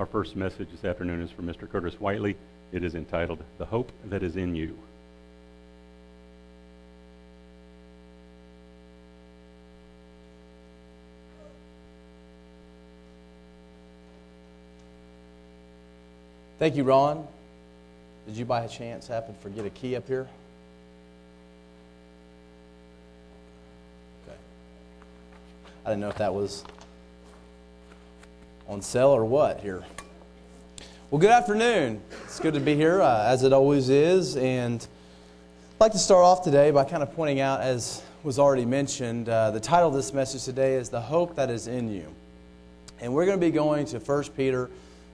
Our first message this afternoon is from Mr. Curtis Whiteley. It is entitled, The Hope That Is in You. Thank you, Ron. Did you by chance happen to forget a key up here? Okay. I didn't know if that was on sale or what here. Well, good afternoon. It's good to be here, uh, as it always is. And I'd like to start off today by kind of pointing out, as was already mentioned, uh, the title of this message today is The Hope That Is in You. And we're going to be going to 1 Peter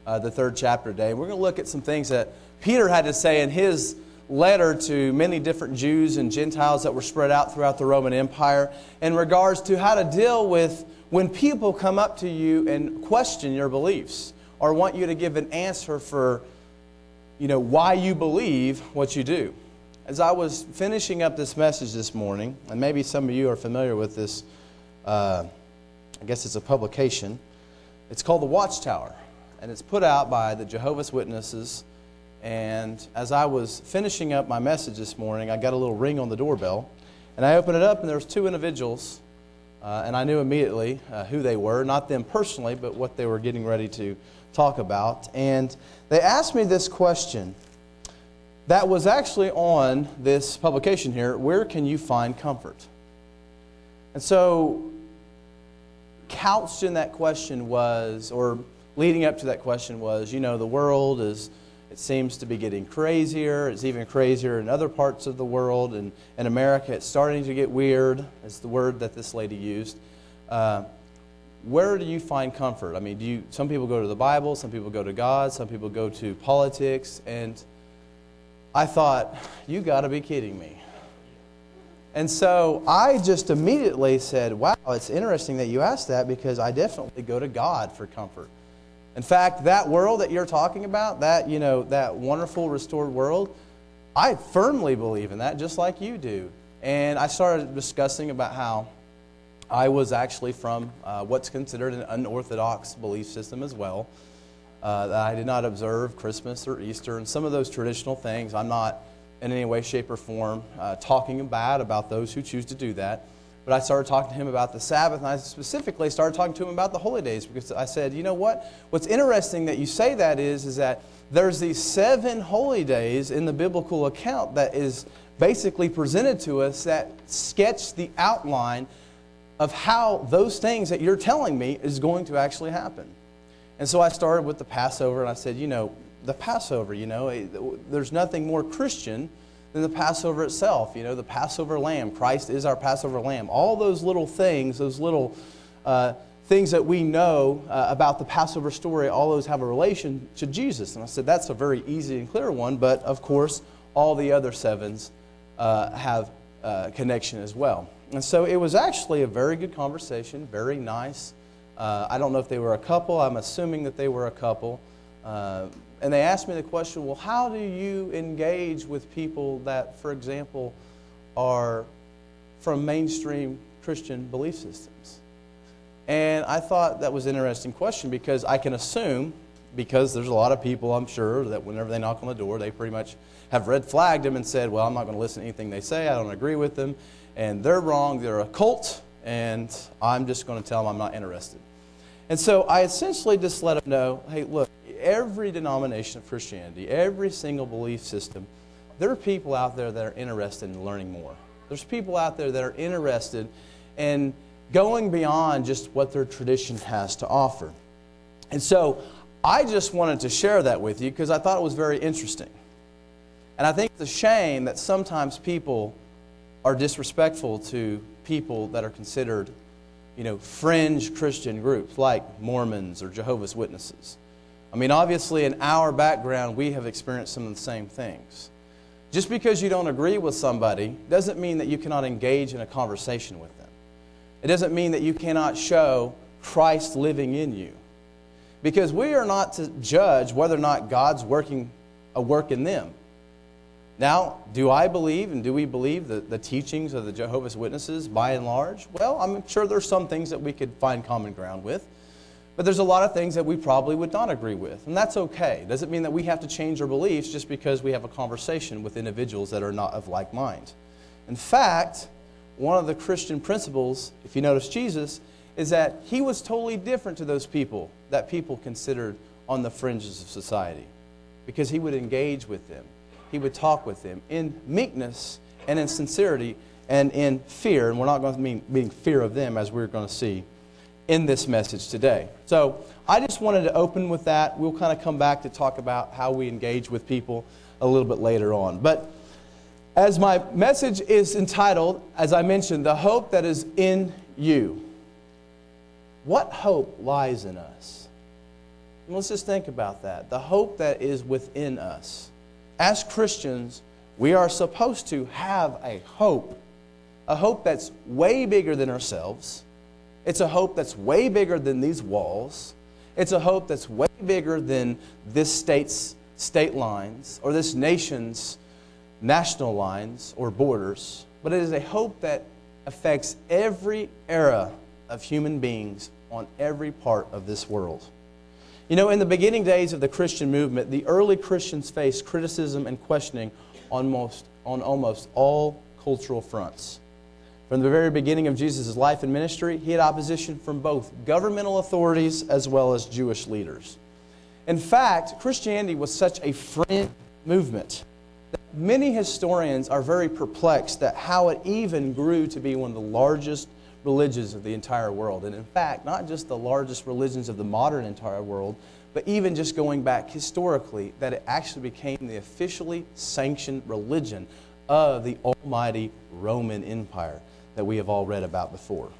uh, the third chapter today. We're going to look at some things that Peter had to say in his letter to many different Jews and Gentiles that were spread out throughout the Roman Empire in regards to how to deal with when people come up to you and question your beliefs or want you to give an answer for you know why you believe what you do. As I was finishing up this message this morning, and maybe some of you are familiar with this, uh, I guess it's a publication. It's called The Watchtower and it's put out by the Jehovah's Witnesses. And as I was finishing up my message this morning, I got a little ring on the doorbell, and I opened it up, and there was two individuals, uh, and I knew immediately uh, who they were, not them personally, but what they were getting ready to talk about. And they asked me this question that was actually on this publication here where can you find comfort? And so, couched in that question was, or leading up to that question was you know, the world is, it seems to be getting crazier. It's even crazier in other parts of the world. And in America, it's starting to get weird, is the word that this lady used. Uh, where do you find comfort? I mean, do you, some people go to the Bible, some people go to God, some people go to politics. And I thought, you got to be kidding me. And so I just immediately said, wow, it's interesting that you asked that because I definitely go to God for comfort. In fact, that world that you're talking about, that, you know, that wonderful restored world, I firmly believe in that, just like you do. And I started discussing about how I was actually from uh, what's considered an unorthodox belief system as well. Uh, that I did not observe Christmas or Easter and some of those traditional things. I'm not in any way, shape, or form uh, talking bad about those who choose to do that. But I started talking to him about the Sabbath, and I specifically started talking to him about the holy days because I said, you know what? What's interesting that you say that is, is that there's these seven holy days in the biblical account that is basically presented to us that sketch the outline of how those things that you're telling me is going to actually happen. And so I started with the Passover, and I said, you know, the Passover, you know, there's nothing more Christian than the Passover itself. You know, the Passover lamb. Christ is our Passover lamb. All those little things, those little uh, things that we know uh, about the Passover story, all those have a relation to Jesus. And I said, that's a very easy and clear one, but of course, all the other sevens uh, have uh, connection as well. And so it was actually a very good conversation, very nice. Uh, I don't know if they were a couple. I'm assuming that they were a couple. Uh, and they asked me the question well, how do you engage with people that, for example, are from mainstream Christian belief systems? And I thought that was an interesting question because I can assume, because there's a lot of people, I'm sure, that whenever they knock on the door, they pretty much have red flagged them and said, Well, I'm not going to listen to anything they say. I don't agree with them. And they're wrong. They're a cult. And I'm just going to tell them I'm not interested. And so I essentially just let them know hey, look, every denomination of Christianity, every single belief system, there are people out there that are interested in learning more. There's people out there that are interested in going beyond just what their tradition has to offer. And so I just wanted to share that with you because I thought it was very interesting. And I think it's a shame that sometimes people are disrespectful to people that are considered, you know, fringe Christian groups like Mormons or Jehovah's Witnesses. I mean, obviously, in our background, we have experienced some of the same things. Just because you don't agree with somebody doesn't mean that you cannot engage in a conversation with them. It doesn't mean that you cannot show Christ living in you. Because we are not to judge whether or not God's working a work in them. Now, do I believe and do we believe the, the teachings of the Jehovah's Witnesses by and large? Well, I'm sure there's some things that we could find common ground with. But there's a lot of things that we probably would not agree with, and that's okay. Doesn't mean that we have to change our beliefs just because we have a conversation with individuals that are not of like mind. In fact, one of the Christian principles, if you notice Jesus, is that he was totally different to those people that people considered on the fringes of society because he would engage with them. He would talk with them in meekness and in sincerity and in fear. And we're not going to mean being fear of them as we're going to see in this message today. So I just wanted to open with that. We'll kind of come back to talk about how we engage with people a little bit later on. But as my message is entitled, as I mentioned, The Hope That Is in You. What hope lies in us? Let's just think about that. The hope that is within us. As Christians, we are supposed to have a hope, a hope that's way bigger than ourselves it's a hope that's way bigger than these walls. It's a hope that's way bigger than this state's state lines or this nation's national lines or borders. But it is a hope that affects every era of human beings on every part of this world. You know, in the beginning days of the Christian movement, the early Christians faced criticism and questioning on, most, on almost all cultural fronts. From the very beginning of Jesus' life and ministry, he had opposition from both governmental authorities as well as Jewish leaders. In fact, Christianity was such a fringe movement that many historians are very perplexed at how it even grew to be one of the largest religions of the entire world. And in fact, not just the largest religions of the modern entire world, but even just going back historically, that it actually became the officially sanctioned religion of the almighty Roman Empire that we have all read about before.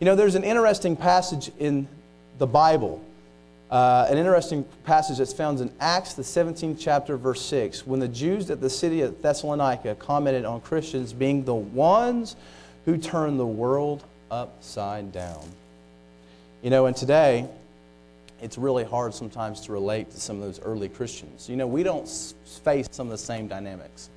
You know, there's an interesting passage in the Bible, uh, an interesting passage that's found in Acts, the 17th chapter, verse 6, when the Jews at the city of Thessalonica commented on Christians being the ones who turn the world upside down. You know, and today, it's really hard sometimes to relate to some of those early Christians. You know, we don't face some of the same dynamics.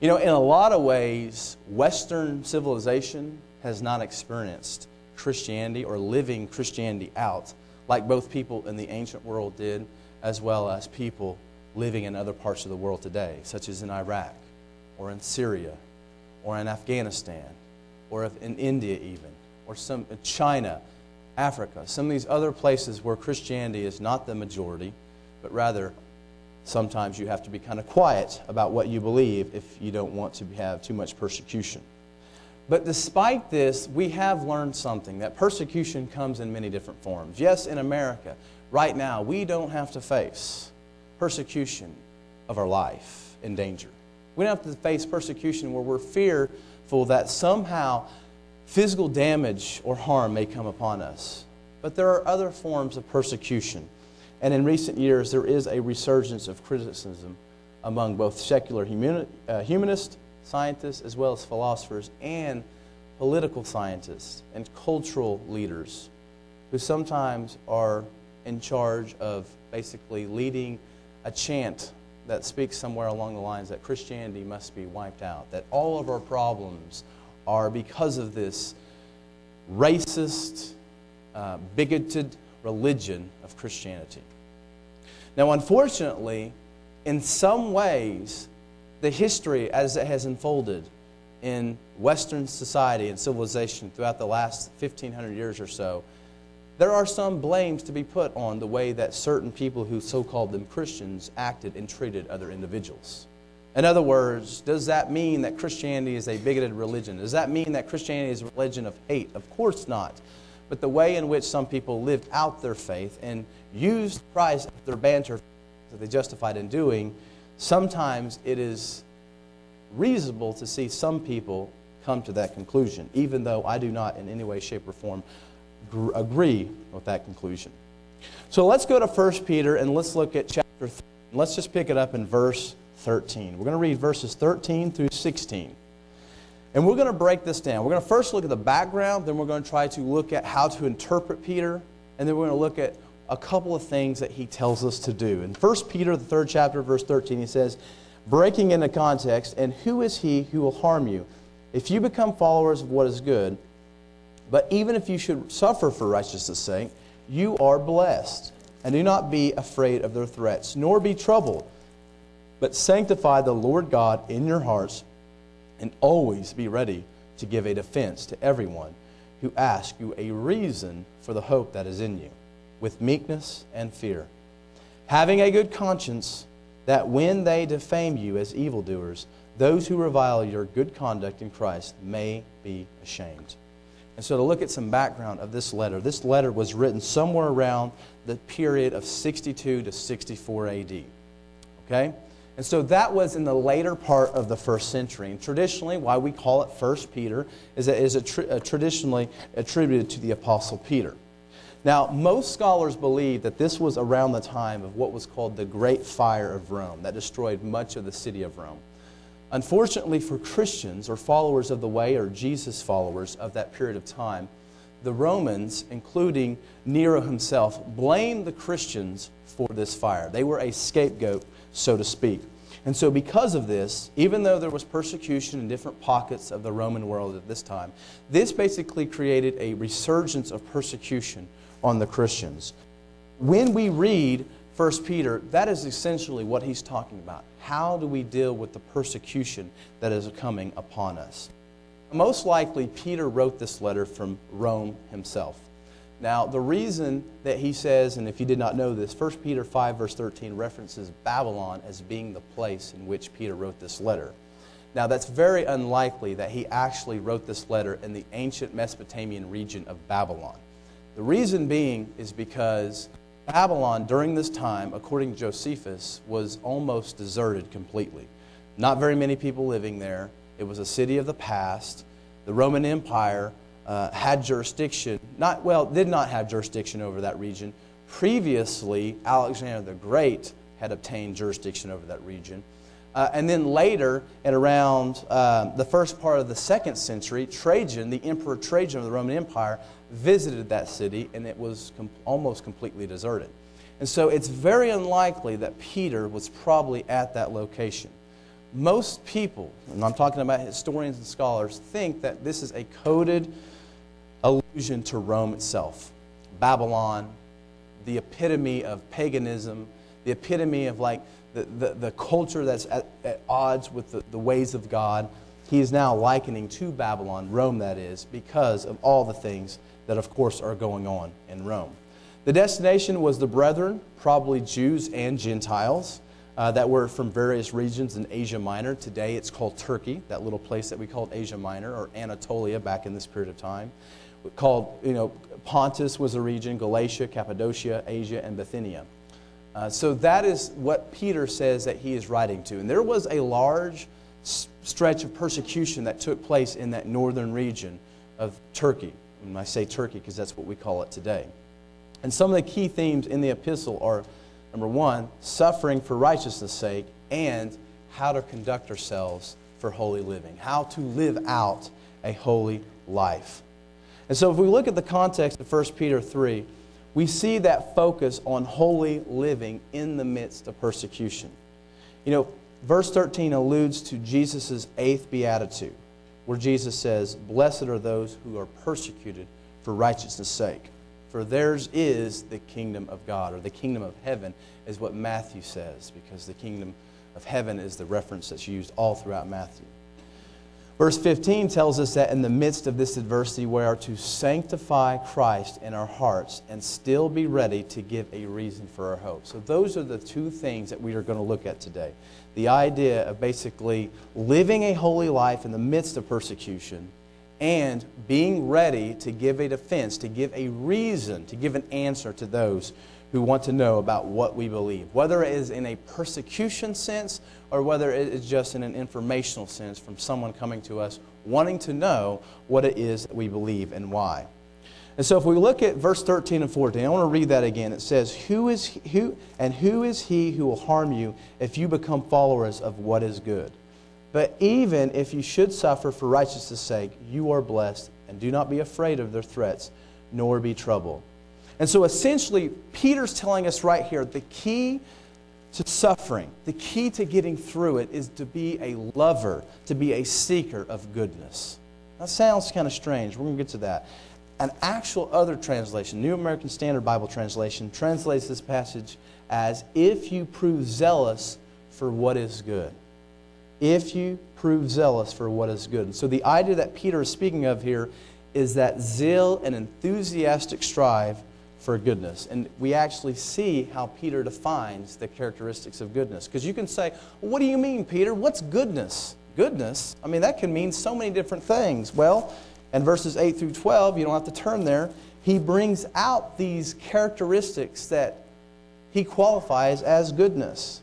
You know, in a lot of ways, Western civilization has not experienced Christianity or living Christianity out like both people in the ancient world did, as well as people living in other parts of the world today, such as in Iraq or in Syria or in Afghanistan or in India, even, or some China, Africa, some of these other places where Christianity is not the majority, but rather sometimes you have to be kind of quiet about what you believe if you don't want to have too much persecution. But despite this, we have learned something that persecution comes in many different forms. Yes, in America, right now, we don't have to face persecution of our life in danger. We don't have to face persecution where we're fearful that somehow physical damage or harm may come upon us. But there are other forms of persecution and in recent years, there is a resurgence of criticism among both secular humani- uh, humanists, scientists, as well as philosophers, and political scientists and cultural leaders who sometimes are in charge of basically leading a chant that speaks somewhere along the lines that Christianity must be wiped out, that all of our problems are because of this racist, uh, bigoted religion of Christianity. Now, unfortunately, in some ways, the history as it has unfolded in Western society and civilization throughout the last 1500 years or so, there are some blames to be put on the way that certain people who so called them Christians acted and treated other individuals. In other words, does that mean that Christianity is a bigoted religion? Does that mean that Christianity is a religion of hate? Of course not but the way in which some people lived out their faith and used Christ, their banter that they justified in doing, sometimes it is reasonable to see some people come to that conclusion, even though I do not in any way, shape, or form gr- agree with that conclusion. So let's go to 1 Peter and let's look at chapter 3. Let's just pick it up in verse 13. We're going to read verses 13 through 16. And we're going to break this down. We're going to first look at the background, then we're going to try to look at how to interpret Peter, and then we're going to look at a couple of things that he tells us to do. In 1 Peter, the third chapter, verse 13, he says, breaking into context, and who is he who will harm you? If you become followers of what is good, but even if you should suffer for righteousness' sake, you are blessed. And do not be afraid of their threats, nor be troubled, but sanctify the Lord God in your hearts, and always be ready to give a defense to everyone who asks you a reason for the hope that is in you, with meekness and fear, having a good conscience, that when they defame you as evildoers, those who revile your good conduct in Christ may be ashamed. And so, to look at some background of this letter, this letter was written somewhere around the period of 62 to 64 AD. Okay? And so that was in the later part of the first century. And traditionally, why we call it First Peter is that it is a uh, traditionally attributed to the Apostle Peter. Now, most scholars believe that this was around the time of what was called the Great Fire of Rome that destroyed much of the city of Rome. Unfortunately for Christians or followers of the way or Jesus followers of that period of time, the Romans, including Nero himself, blamed the Christians for this fire. They were a scapegoat, so to speak. And so, because of this, even though there was persecution in different pockets of the Roman world at this time, this basically created a resurgence of persecution on the Christians. When we read 1 Peter, that is essentially what he's talking about. How do we deal with the persecution that is coming upon us? Most likely, Peter wrote this letter from Rome himself. Now, the reason that he says, and if you did not know this, 1 Peter 5, verse 13 references Babylon as being the place in which Peter wrote this letter. Now, that's very unlikely that he actually wrote this letter in the ancient Mesopotamian region of Babylon. The reason being is because Babylon, during this time, according to Josephus, was almost deserted completely. Not very many people living there. It was a city of the past. The Roman Empire uh, had jurisdiction, not, well, did not have jurisdiction over that region. Previously, Alexander the Great had obtained jurisdiction over that region. Uh, and then later, at around uh, the first part of the second century, Trajan, the Emperor Trajan of the Roman Empire, visited that city and it was com- almost completely deserted. And so it's very unlikely that Peter was probably at that location. Most people, and I'm talking about historians and scholars, think that this is a coded allusion to Rome itself. Babylon, the epitome of paganism, the epitome of like the, the, the culture that's at, at odds with the, the ways of God. He is now likening to Babylon, Rome that is, because of all the things that, of course, are going on in Rome. The destination was the brethren, probably Jews and Gentiles, uh, that were from various regions in Asia Minor. Today it's called Turkey, that little place that we called Asia Minor, or Anatolia back in this period of time. Called, you know, Pontus was a region, Galatia, Cappadocia, Asia, and Bithynia. Uh, so that is what Peter says that he is writing to. And there was a large stretch of persecution that took place in that northern region of Turkey. And I say Turkey because that's what we call it today. And some of the key themes in the epistle are number one, suffering for righteousness' sake, and how to conduct ourselves for holy living, how to live out a holy life. And so if we look at the context of 1 Peter 3, we see that focus on holy living in the midst of persecution. You know, verse 13 alludes to Jesus' eighth beatitude where Jesus says, Blessed are those who are persecuted for righteousness' sake, for theirs is the kingdom of God, or the kingdom of heaven, is what Matthew says, because the kingdom of heaven is the reference that's used all throughout Matthew. Verse 15 tells us that in the midst of this adversity, we are to sanctify Christ in our hearts and still be ready to give a reason for our hope. So, those are the two things that we are going to look at today. The idea of basically living a holy life in the midst of persecution and being ready to give a defense, to give a reason, to give an answer to those who want to know about what we believe, whether it is in a persecution sense or whether it is just in an informational sense from someone coming to us wanting to know what it is that we believe and why. And so if we look at verse 13 and 14, I want to read that again. It says, who is, who, And who is he who will harm you if you become followers of what is good? But even if you should suffer for righteousness' sake, you are blessed, and do not be afraid of their threats, nor be troubled. And so essentially, Peter's telling us right here the key to suffering, the key to getting through it is to be a lover, to be a seeker of goodness. That sounds kind of strange. We're going to get to that. An actual other translation, New American Standard Bible translation, translates this passage as if you prove zealous for what is good. If you prove zealous for what is good. So the idea that Peter is speaking of here is that zeal and enthusiastic strive for goodness. And we actually see how Peter defines the characteristics of goodness. Because you can say, well, What do you mean, Peter? What's goodness? Goodness? I mean, that can mean so many different things. Well, in verses 8 through 12, you don't have to turn there, he brings out these characteristics that he qualifies as goodness.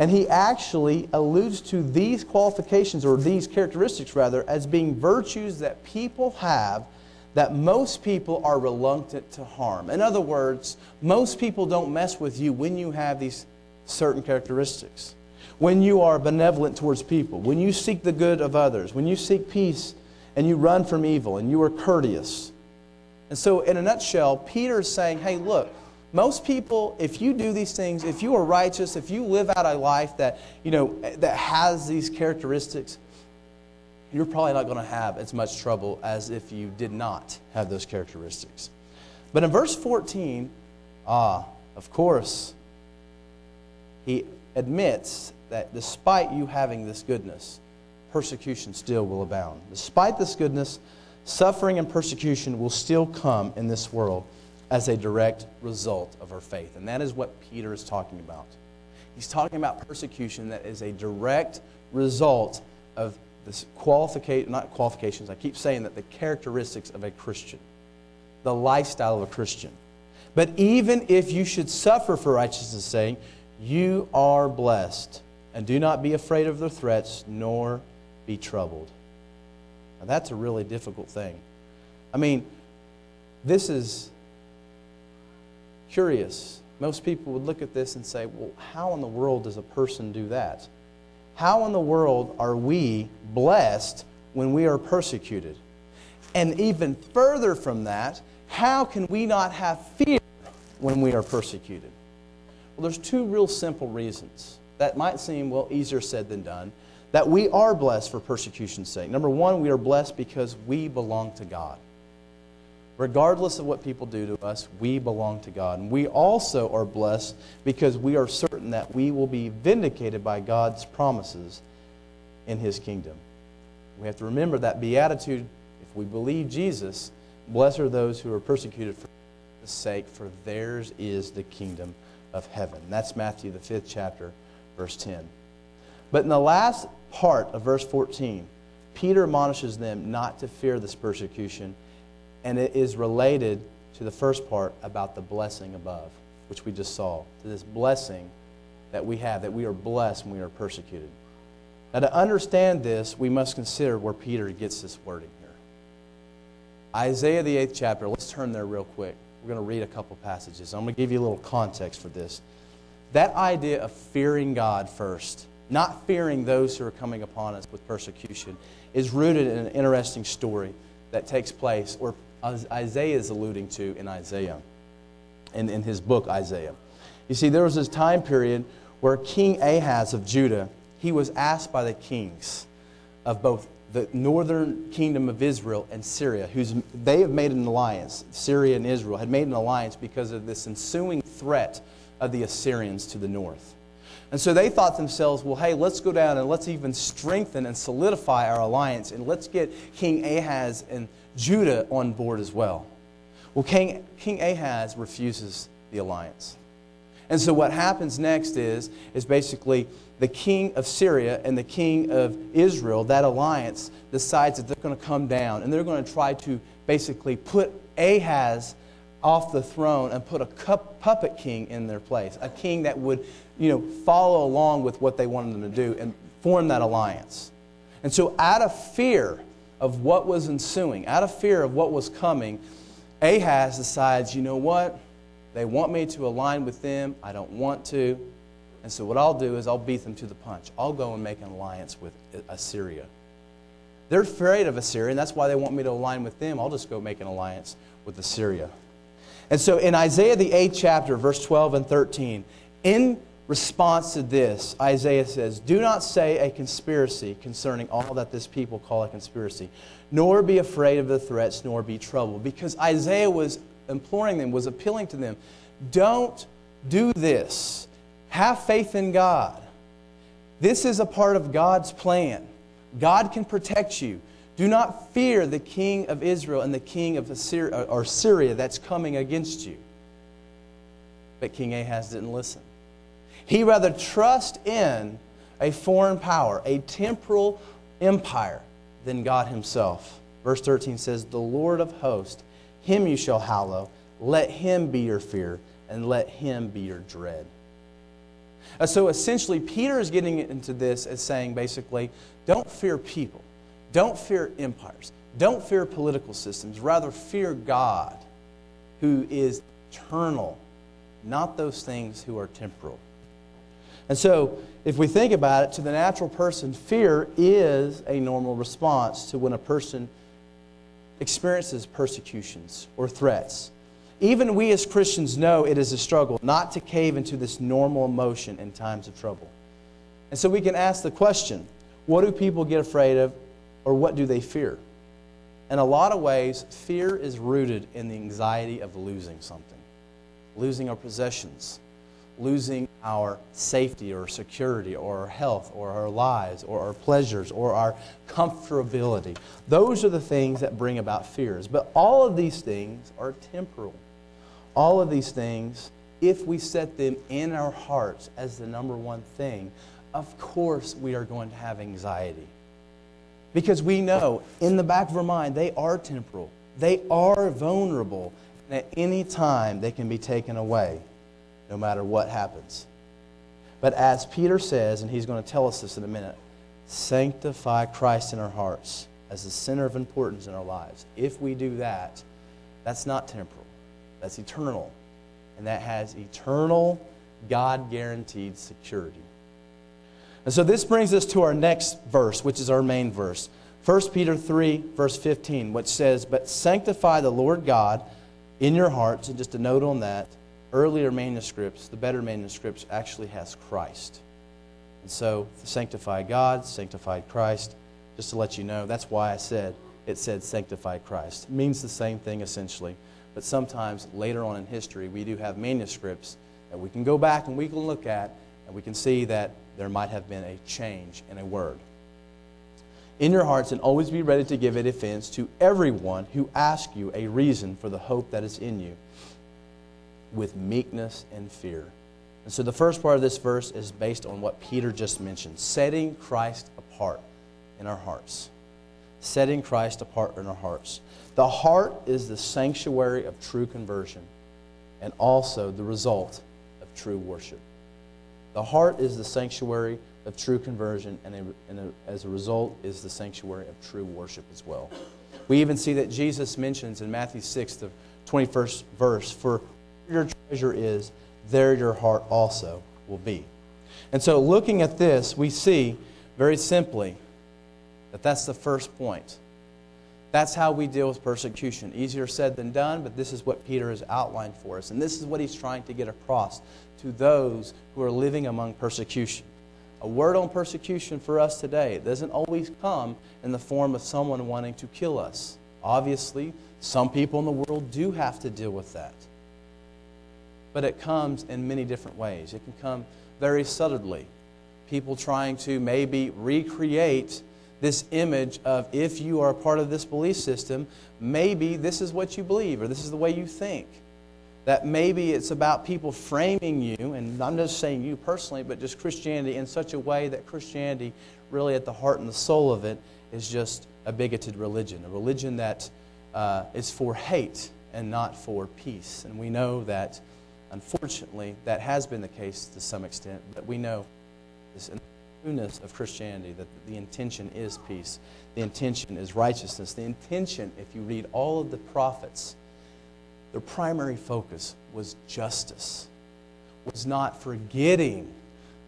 And he actually alludes to these qualifications, or these characteristics rather, as being virtues that people have that most people are reluctant to harm. In other words, most people don't mess with you when you have these certain characteristics. When you are benevolent towards people, when you seek the good of others, when you seek peace and you run from evil and you are courteous. And so, in a nutshell, Peter is saying, hey, look, most people, if you do these things, if you are righteous, if you live out a life that, you know, that has these characteristics, you're probably not going to have as much trouble as if you did not have those characteristics. But in verse 14, ah, of course, he admits that despite you having this goodness, persecution still will abound. Despite this goodness, suffering and persecution will still come in this world as a direct result of our faith. And that is what Peter is talking about. He's talking about persecution that is a direct result of this qualification, not qualifications, I keep saying that the characteristics of a Christian, the lifestyle of a Christian. But even if you should suffer for righteousness' sake, you are blessed. And do not be afraid of their threats, nor be troubled. Now, that's a really difficult thing. I mean, this is curious. Most people would look at this and say, well, how in the world does a person do that? How in the world are we blessed when we are persecuted? And even further from that, how can we not have fear when we are persecuted? Well, there's two real simple reasons. That might seem, well, easier said than done. That we are blessed for persecution's sake. Number one, we are blessed because we belong to God. Regardless of what people do to us, we belong to God. And we also are blessed because we are certain that we will be vindicated by God's promises in His kingdom. We have to remember that beatitude, if we believe Jesus, blessed are those who are persecuted for the sake, for theirs is the kingdom of heaven. That's Matthew, the fifth chapter, verse 10. But in the last part of verse 14, Peter admonishes them not to fear this persecution and it is related to the first part about the blessing above, which we just saw. To this blessing that we have, that we are blessed when we are persecuted. Now, to understand this, we must consider where Peter gets this wording here. Isaiah, the eighth chapter, let's turn there real quick. We're going to read a couple passages. I'm going to give you a little context for this. That idea of fearing God first, not fearing those who are coming upon us with persecution, is rooted in an interesting story that takes place, or Isaiah is alluding to in Isaiah, in, in his book Isaiah. You see, there was this time period where King Ahaz of Judah, he was asked by the kings of both the northern kingdom of Israel and Syria, who's, they have made an alliance. Syria and Israel had made an alliance because of this ensuing threat of the Assyrians to the north. And so they thought themselves, well, hey, let's go down and let's even strengthen and solidify our alliance and let's get King Ahaz and Judah on board as well. Well, King, King Ahaz refuses the alliance. And so what happens next is, is basically the king of Syria and the king of Israel, that alliance, decides that they're going to come down and they're going to try to basically put Ahaz off the throne and put a puppet king in their place, a king that would, you know, follow along with what they wanted them to do and form that alliance. And so out of fear of what was ensuing, out of fear of what was coming, Ahaz decides, you know what? They want me to align with them. I don't want to. And so what I'll do is I'll beat them to the punch. I'll go and make an alliance with Assyria. They're afraid of Assyria, and that's why they want me to align with them. I'll just go make an alliance with Assyria. And so in Isaiah, the 8th chapter, verse 12 and 13, in response to this, Isaiah says, Do not say a conspiracy concerning all that this people call a conspiracy, nor be afraid of the threats, nor be troubled. Because Isaiah was imploring them, was appealing to them, Don't do this. Have faith in God. This is a part of God's plan. God can protect you. Do not fear the king of Israel and the king of Assyria, or Syria that's coming against you. But King Ahaz didn't listen. He rather trust in a foreign power, a temporal empire, than God Himself. Verse 13 says, The Lord of hosts, Him you shall hallow. Let Him be your fear, and let Him be your dread. Uh, so essentially, Peter is getting into this as saying basically, don't fear people, don't fear empires, don't fear political systems. Rather, fear God, who is eternal, not those things who are temporal. And so, if we think about it, to the natural person, fear is a normal response to when a person experiences persecutions or threats. Even we as Christians know it is a struggle not to cave into this normal emotion in times of trouble. And so we can ask the question what do people get afraid of, or what do they fear? In a lot of ways, fear is rooted in the anxiety of losing something, losing our possessions, losing our safety or security or our health or our lives or our pleasures or our comfortability. Those are the things that bring about fears. But all of these things are temporal. All of these things, if we set them in our hearts as the number one thing, of course we are going to have anxiety. Because we know in the back of our mind they are temporal, they are vulnerable, and at any time they can be taken away no matter what happens. But as Peter says, and he's going to tell us this in a minute, sanctify Christ in our hearts as the center of importance in our lives. If we do that, that's not temporal, that's eternal. And that has eternal, God guaranteed security. And so this brings us to our next verse, which is our main verse. 1 Peter 3, verse 15, which says, But sanctify the Lord God in your hearts. And just a note on that earlier manuscripts, the better manuscripts, actually has Christ. And so, sanctify God, sanctified Christ, just to let you know, that's why I said it said sanctify Christ. It means the same thing essentially. But sometimes later on in history, we do have manuscripts that we can go back and we can look at, and we can see that there might have been a change in a word. In your hearts, and always be ready to give a defense to everyone who asks you a reason for the hope that is in you with meekness and fear. And so the first part of this verse is based on what Peter just mentioned setting Christ apart in our hearts. Setting Christ apart in our hearts. The heart is the sanctuary of true conversion and also the result of true worship. The heart is the sanctuary of true conversion, and, a, and a, as a result, is the sanctuary of true worship as well. We even see that Jesus mentions in Matthew 6, the 21st verse, For where your treasure is, there your heart also will be. And so, looking at this, we see very simply that that's the first point. That's how we deal with persecution. Easier said than done, but this is what Peter has outlined for us. And this is what he's trying to get across to those who are living among persecution. A word on persecution for us today it doesn't always come in the form of someone wanting to kill us. Obviously, some people in the world do have to deal with that but it comes in many different ways. It can come very subtly. People trying to maybe recreate this image of if you are a part of this belief system, maybe this is what you believe or this is the way you think. That maybe it's about people framing you, and I'm just saying you personally, but just Christianity in such a way that Christianity, really at the heart and the soul of it, is just a bigoted religion, a religion that uh, is for hate and not for peace. And we know that Unfortunately, that has been the case to some extent, but we know this trueness of Christianity that the intention is peace. The intention is righteousness. The intention, if you read all of the prophets, their primary focus was justice, was not forgetting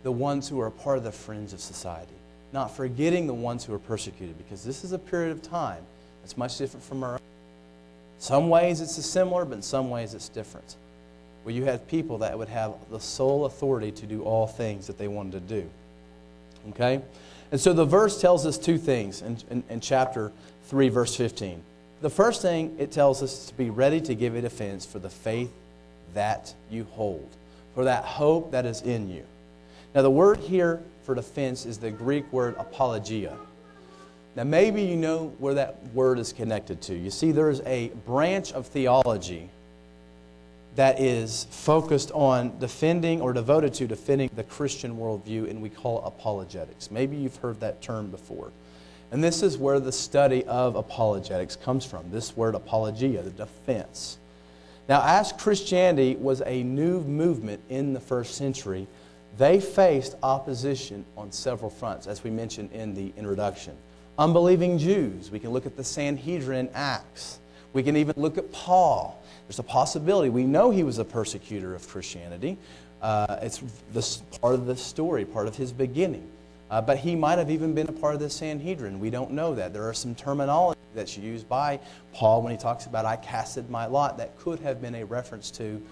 the ones who are part of the fringe of society, not forgetting the ones who are persecuted, because this is a period of time that's much different from our own. Some ways it's similar, but in some ways it's different. where you had people that would have the sole authority to do all things that they wanted to do. Okay? And so the verse tells us two things in, in, in, chapter 3, verse 15. The first thing it tells us is to be ready to give a defense for the faith that you hold, for that hope that is in you. Now, the word here for defense is the Greek word apologia. Now, maybe you know where that word is connected to. You see, there's a branch of theology that is focused on defending or devoted to defending the Christian worldview, and we call it apologetics. Maybe you've heard that term before. And this is where the study of apologetics comes from this word apologia, the defense. Now, as Christianity was a new movement in the first century, they faced opposition on several fronts, as we mentioned in the introduction. Unbelieving Jews, we can look at the Sanhedrin Acts, we can even look at Paul there's a possibility. We know he was a persecutor of Christianity. Uh, it's this part of the story, part of his beginning. Uh, but he might have even been a part of the Sanhedrin. We don't know that. There are some terminology that's used by Paul when he talks about I casted my lot that could have been a reference to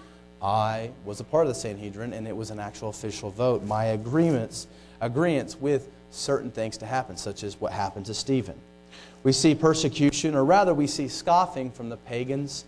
I was a part of the Sanhedrin and it was an actual official vote. My agreements, agreements with certain things to happen, such as what happened to Stephen. We see persecution, or rather, we see scoffing from the pagans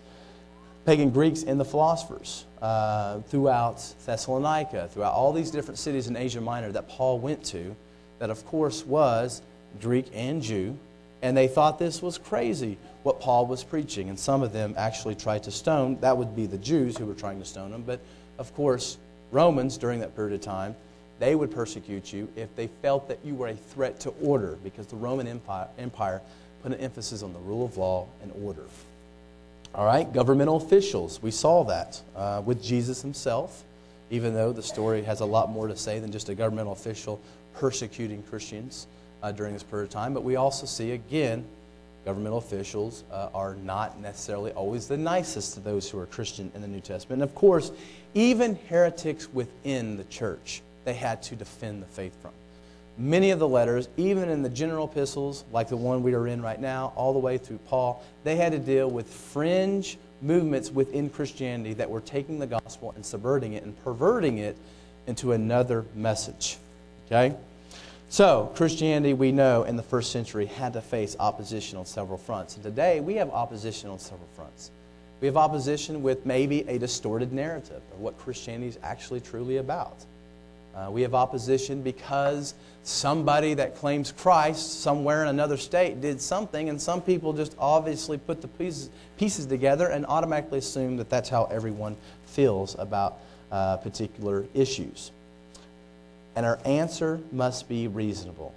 pagan Greeks and the philosophers uh, throughout Thessalonica, throughout all these different cities in Asia Minor that Paul went to, that of course was Greek and Jew, and they thought this was crazy what Paul was preaching, and some of them actually tried to stone. That would be the Jews who were trying to stone him, but of course, Romans during that period of time, they would persecute you if they felt that you were a threat to order, because the Roman Empire, Empire put an emphasis on the rule of law and order. All right, governmental officials. We saw that uh, with Jesus himself, even though the story has a lot more to say than just a governmental official persecuting Christians uh, during this period of time. But we also see, again, governmental officials uh, are not necessarily always the nicest to those who are Christian in the New Testament. And of course, even heretics within the church, they had to defend the faith from many of the letters, even in the general epistles, like the one we are in right now, all the way through Paul, they had to deal with fringe movements within Christianity that were taking the gospel and subverting it and perverting it into another message. Okay? So, Christianity, we know, in the first century had to face opposition on several fronts. And today, we have opposition on several fronts. We have opposition with maybe a distorted narrative of what Christianity is actually truly about. Uh, we have opposition because somebody that claims Christ somewhere in another state did something, and some people just obviously put the pieces, pieces together and automatically assume that that's how everyone feels about uh, particular issues. And our answer must be reasonable.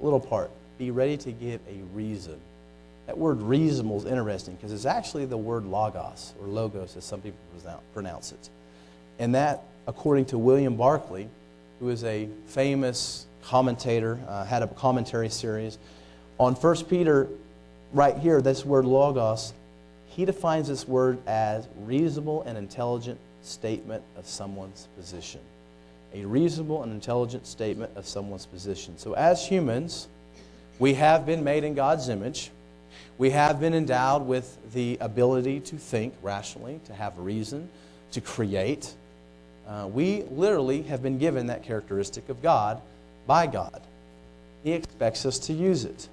A little part be ready to give a reason. That word reasonable is interesting because it's actually the word logos, or logos as some people pronounce it. And that, according to William Barclay, who is a famous commentator, uh, had a commentary series on 1 Peter, right here, this word logos, he defines this word as reasonable and intelligent statement of someone's position. A reasonable and intelligent statement of someone's position. So, as humans, we have been made in God's image. We have been endowed with the ability to think rationally, to have reason, to create, uh, we literally have been given that characteristic of God by God. He expects us to use it.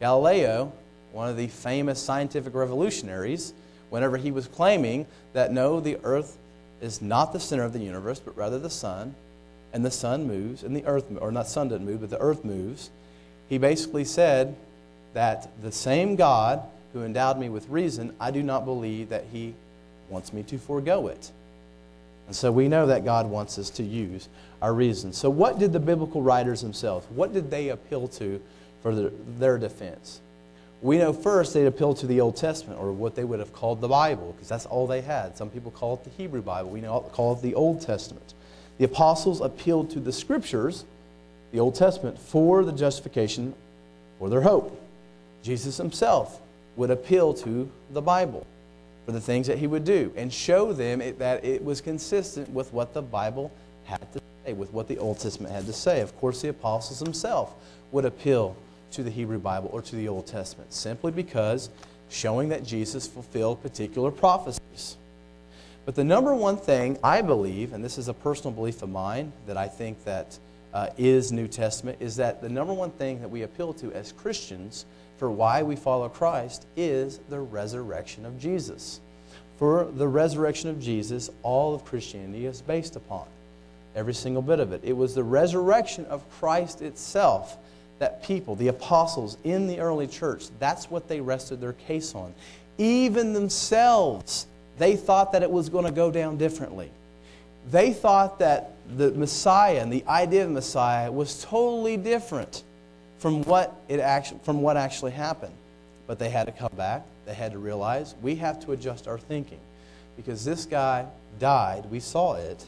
Galileo, one of the famous scientific revolutionaries, whenever he was claiming that no, the earth is not the center of the universe, but rather the sun, and the sun moves, and the earth, or not sun doesn't move, but the earth moves, he basically said that the same God who endowed me with reason, I do not believe that he wants me to forego it. And so we know that God wants us to use our reason. So, what did the biblical writers themselves, what did they appeal to for their, their defense? We know first they appealed to the Old Testament, or what they would have called the Bible, because that's all they had. Some people call it the Hebrew Bible. We know call it the Old Testament. The apostles appealed to the Scriptures, the Old Testament, for the justification for their hope. Jesus himself would appeal to the Bible for the things that he would do and show them it, that it was consistent with what the Bible had to say, with what the Old Testament had to say. Of course, the apostles themselves would appeal to the Hebrew Bible or to the Old Testament simply because showing that Jesus fulfilled particular prophecies. But the number one thing I believe, and this is a personal belief of mine that I think that uh, is New Testament, is that the number one thing that we appeal to as Christians for why we follow Christ is the resurrection of Jesus. For the resurrection of Jesus, all of Christianity is based upon. Every single bit of it. It was the resurrection of Christ itself that people, the apostles in the early church, that's what they rested their case on. Even themselves, they thought that it was going to go down differently. They thought that the Messiah and the idea of Messiah was totally different from what, it actually, from what actually happened. But they had to come back. They had to realize we have to adjust our thinking. Because this guy died, we saw it,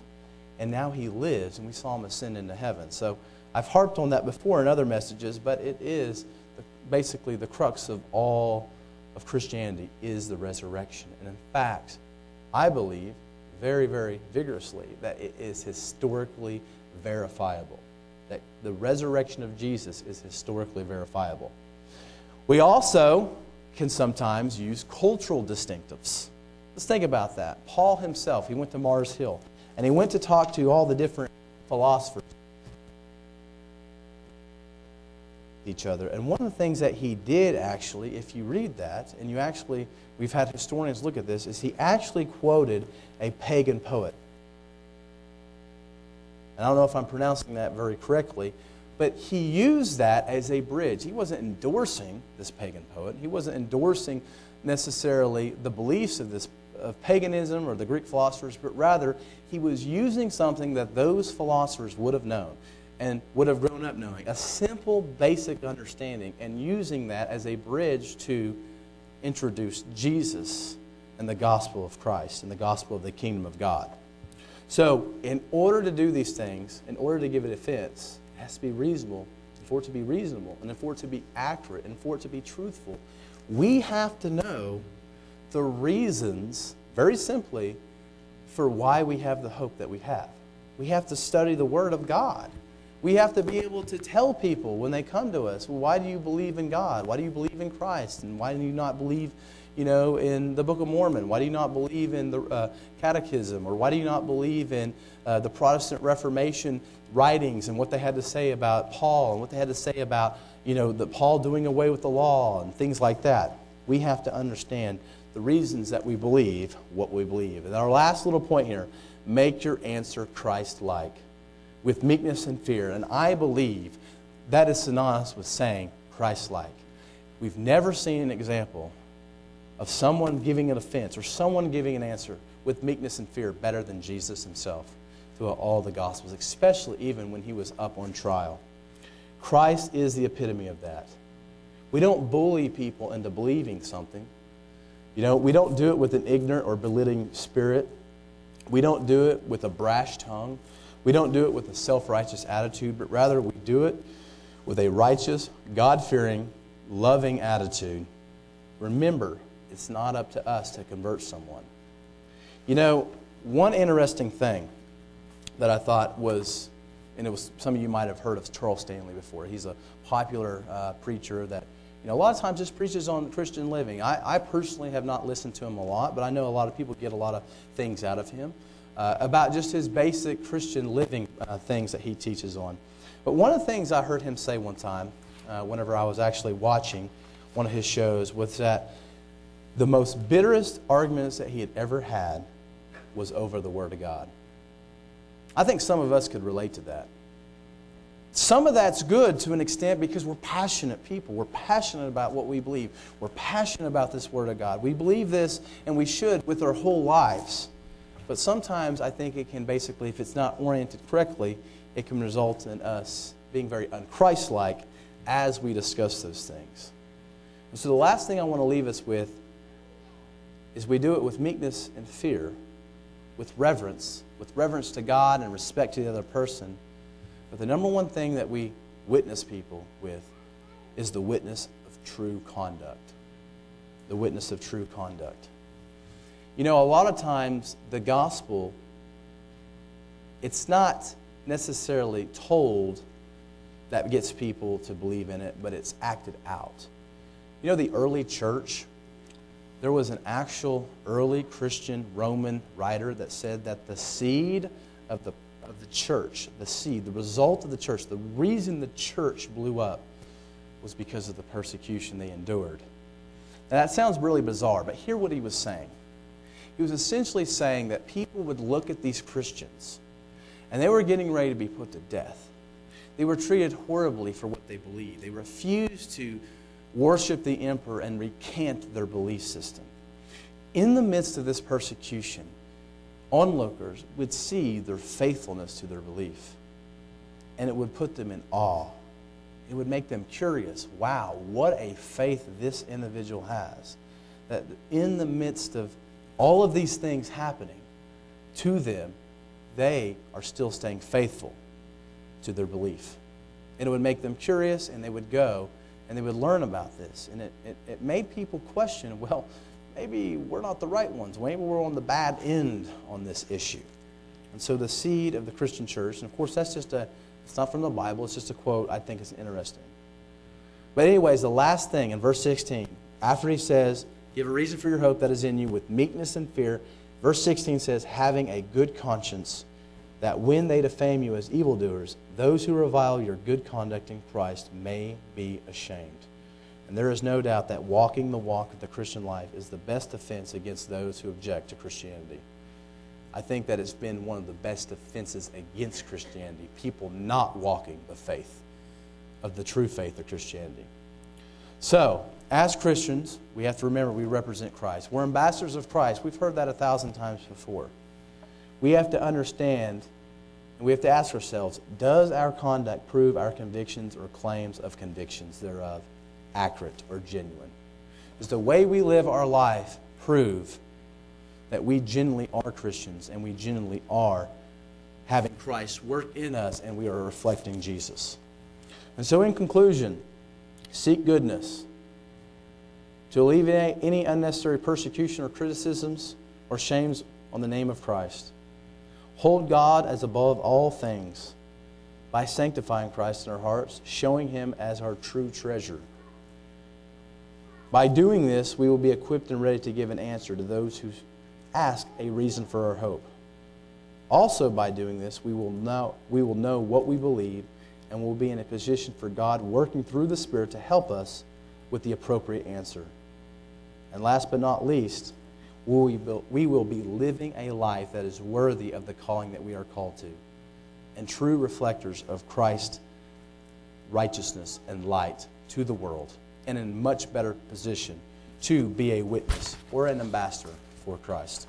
and now he lives, and we saw him ascend into heaven. So I've harped on that before in other messages, but it is basically the crux of all of Christianity is the resurrection. And in fact, I believe very, very vigorously that it is historically verifiable. That the resurrection of Jesus is historically verifiable. We also can sometimes use cultural distinctives. Let's think about that. Paul himself, he went to Mars Hill and he went to talk to all the different philosophers each other. And one of the things that he did actually, if you read that, and you actually, we've had historians look at this, is he actually quoted a pagan poet. I don't know if I'm pronouncing that very correctly, but he used that as a bridge. He wasn't endorsing this pagan poet, he wasn't endorsing necessarily the beliefs of this of paganism or the Greek philosophers, but rather he was using something that those philosophers would have known and would have grown up knowing a simple, basic understanding, and using that as a bridge to introduce Jesus and the gospel of Christ and the gospel of the kingdom of God. So, in order to do these things, in order to give a defense, it has to be reasonable. And for it to be reasonable, and for it to be accurate, and for it to be truthful, we have to know the reasons, very simply, for why we have the hope that we have. We have to study the Word of God. We have to be able to tell people when they come to us, well, why do you believe in God? Why do you believe in Christ? And why do you not believe, you know, in the Book of Mormon? Why do you not believe in the uh, Catechism? Or why do you not believe in uh, the Protestant Reformation writings and what they had to say about Paul and what they had to say about, you know, the Paul doing away with the law and things like that? We have to understand the reasons that we believe what we believe. And our last little point here make your answer Christ like with meekness and fear. And I believe that is synonymous with saying Christ like. We've never seen an example of someone giving an offense or someone giving an answer with meekness and fear better than Jesus himself throughout all the Gospels, especially even when he was up on trial. Christ is the epitome of that. We don't bully people into believing something. You know, we don't do it with an ignorant or belittling spirit. We don't do it with a brash tongue. We don't do it with a self righteous attitude, but rather we do it with a righteous, God fearing, loving attitude. Remember, it's not up to us to convert someone. You know, one interesting thing that I thought was, and it was some of you might have heard of Charles Stanley before. He's a popular uh, preacher that, you know, a lot of times just preaches on Christian living. I, I personally have not listened to him a lot, but I know a lot of people get a lot of things out of him uh, about just his basic Christian living uh, things that he teaches on. But one of the things I heard him say one time, uh, whenever I was actually watching one of his shows, was that the most bitterest arguments that he had ever had was over the Word of God. I think some of us could relate to that. Some of that's good to an extent because we're passionate people. We're passionate about what we believe. We're passionate about this Word of God. We believe this, and we should with our whole lives. But sometimes I think it can basically, if it's not oriented correctly, it can result in us being very unchristlike as we discuss those things. And so the last thing I want to leave us with is we do it with meekness and fear, with reverence, with reverence to God and respect to the other person. But the number one thing that we witness people with is the witness of true conduct. The witness of true conduct. You know, a lot of times the gospel, it's not necessarily told that gets people to believe in it, but it's acted out. You know, the early church, there was an actual early Christian Roman writer that said that the seed of the, of the church, the seed, the result of the church, the reason the church blew up was because of the persecution they endured. Now, that sounds really bizarre, but hear what he was saying. He was essentially saying that people would look at these Christians and they were getting ready to be put to death. They were treated horribly for what they believed. They refused to worship the emperor and recant their belief system. In the midst of this persecution, onlookers would see their faithfulness to their belief, and it would put them in awe. It would make them curious. Wow, what a faith this individual has. That in the midst of all of these things happening to them, they are still staying faithful to their belief. And it would make them curious, and they would go and they would learn about this. And it, it, it, made people question well, maybe we're not the right ones. Maybe we're on the bad end on this issue. And so the seed of the Christian church, and of course, that's just a, it's not from the Bible, it's just a quote I think is interesting. But, anyways, the last thing in verse 16, after he says, Give a reason for your hope that is in you with meekness and fear, verse 16 says, Having a good conscience that when they defame you as evildoers, those who revile your good conduct in Christ may be ashamed. And there is no doubt that walking the walk of the Christian life is the best defense against those who object to Christianity. I think that it's been one of the best defenses against Christianity, people not walking the faith of the true faith of Christianity. So, as Christians, we have to remember we represent Christ. We're ambassadors of Christ. We've heard that a thousand times before we have to understand and we have to ask ourselves does our conduct prove our convictions or claims of convictions thereof accurate or genuine? Does the way we live our life prove that we genuinely are Christians and we genuinely are having Christ work in us and we are reflecting Jesus? And so, in conclusion, seek goodness. To alleviate any unnecessary persecution or criticisms or shames on the name of Christ. Hold God as above all things by sanctifying Christ in our hearts, showing Him as our true treasure. By doing this, we will be equipped and ready to give an answer to those who ask a reason for our hope. Also, by doing this, we will know, we will know what we believe and will be in a position for God working through the Spirit to help us with the appropriate answer. And last but not least, we will be living a life that is worthy of the calling that we are called to, and true reflectors of Christ's righteousness and light to the world, and in much better position to be a witness or an ambassador for Christ.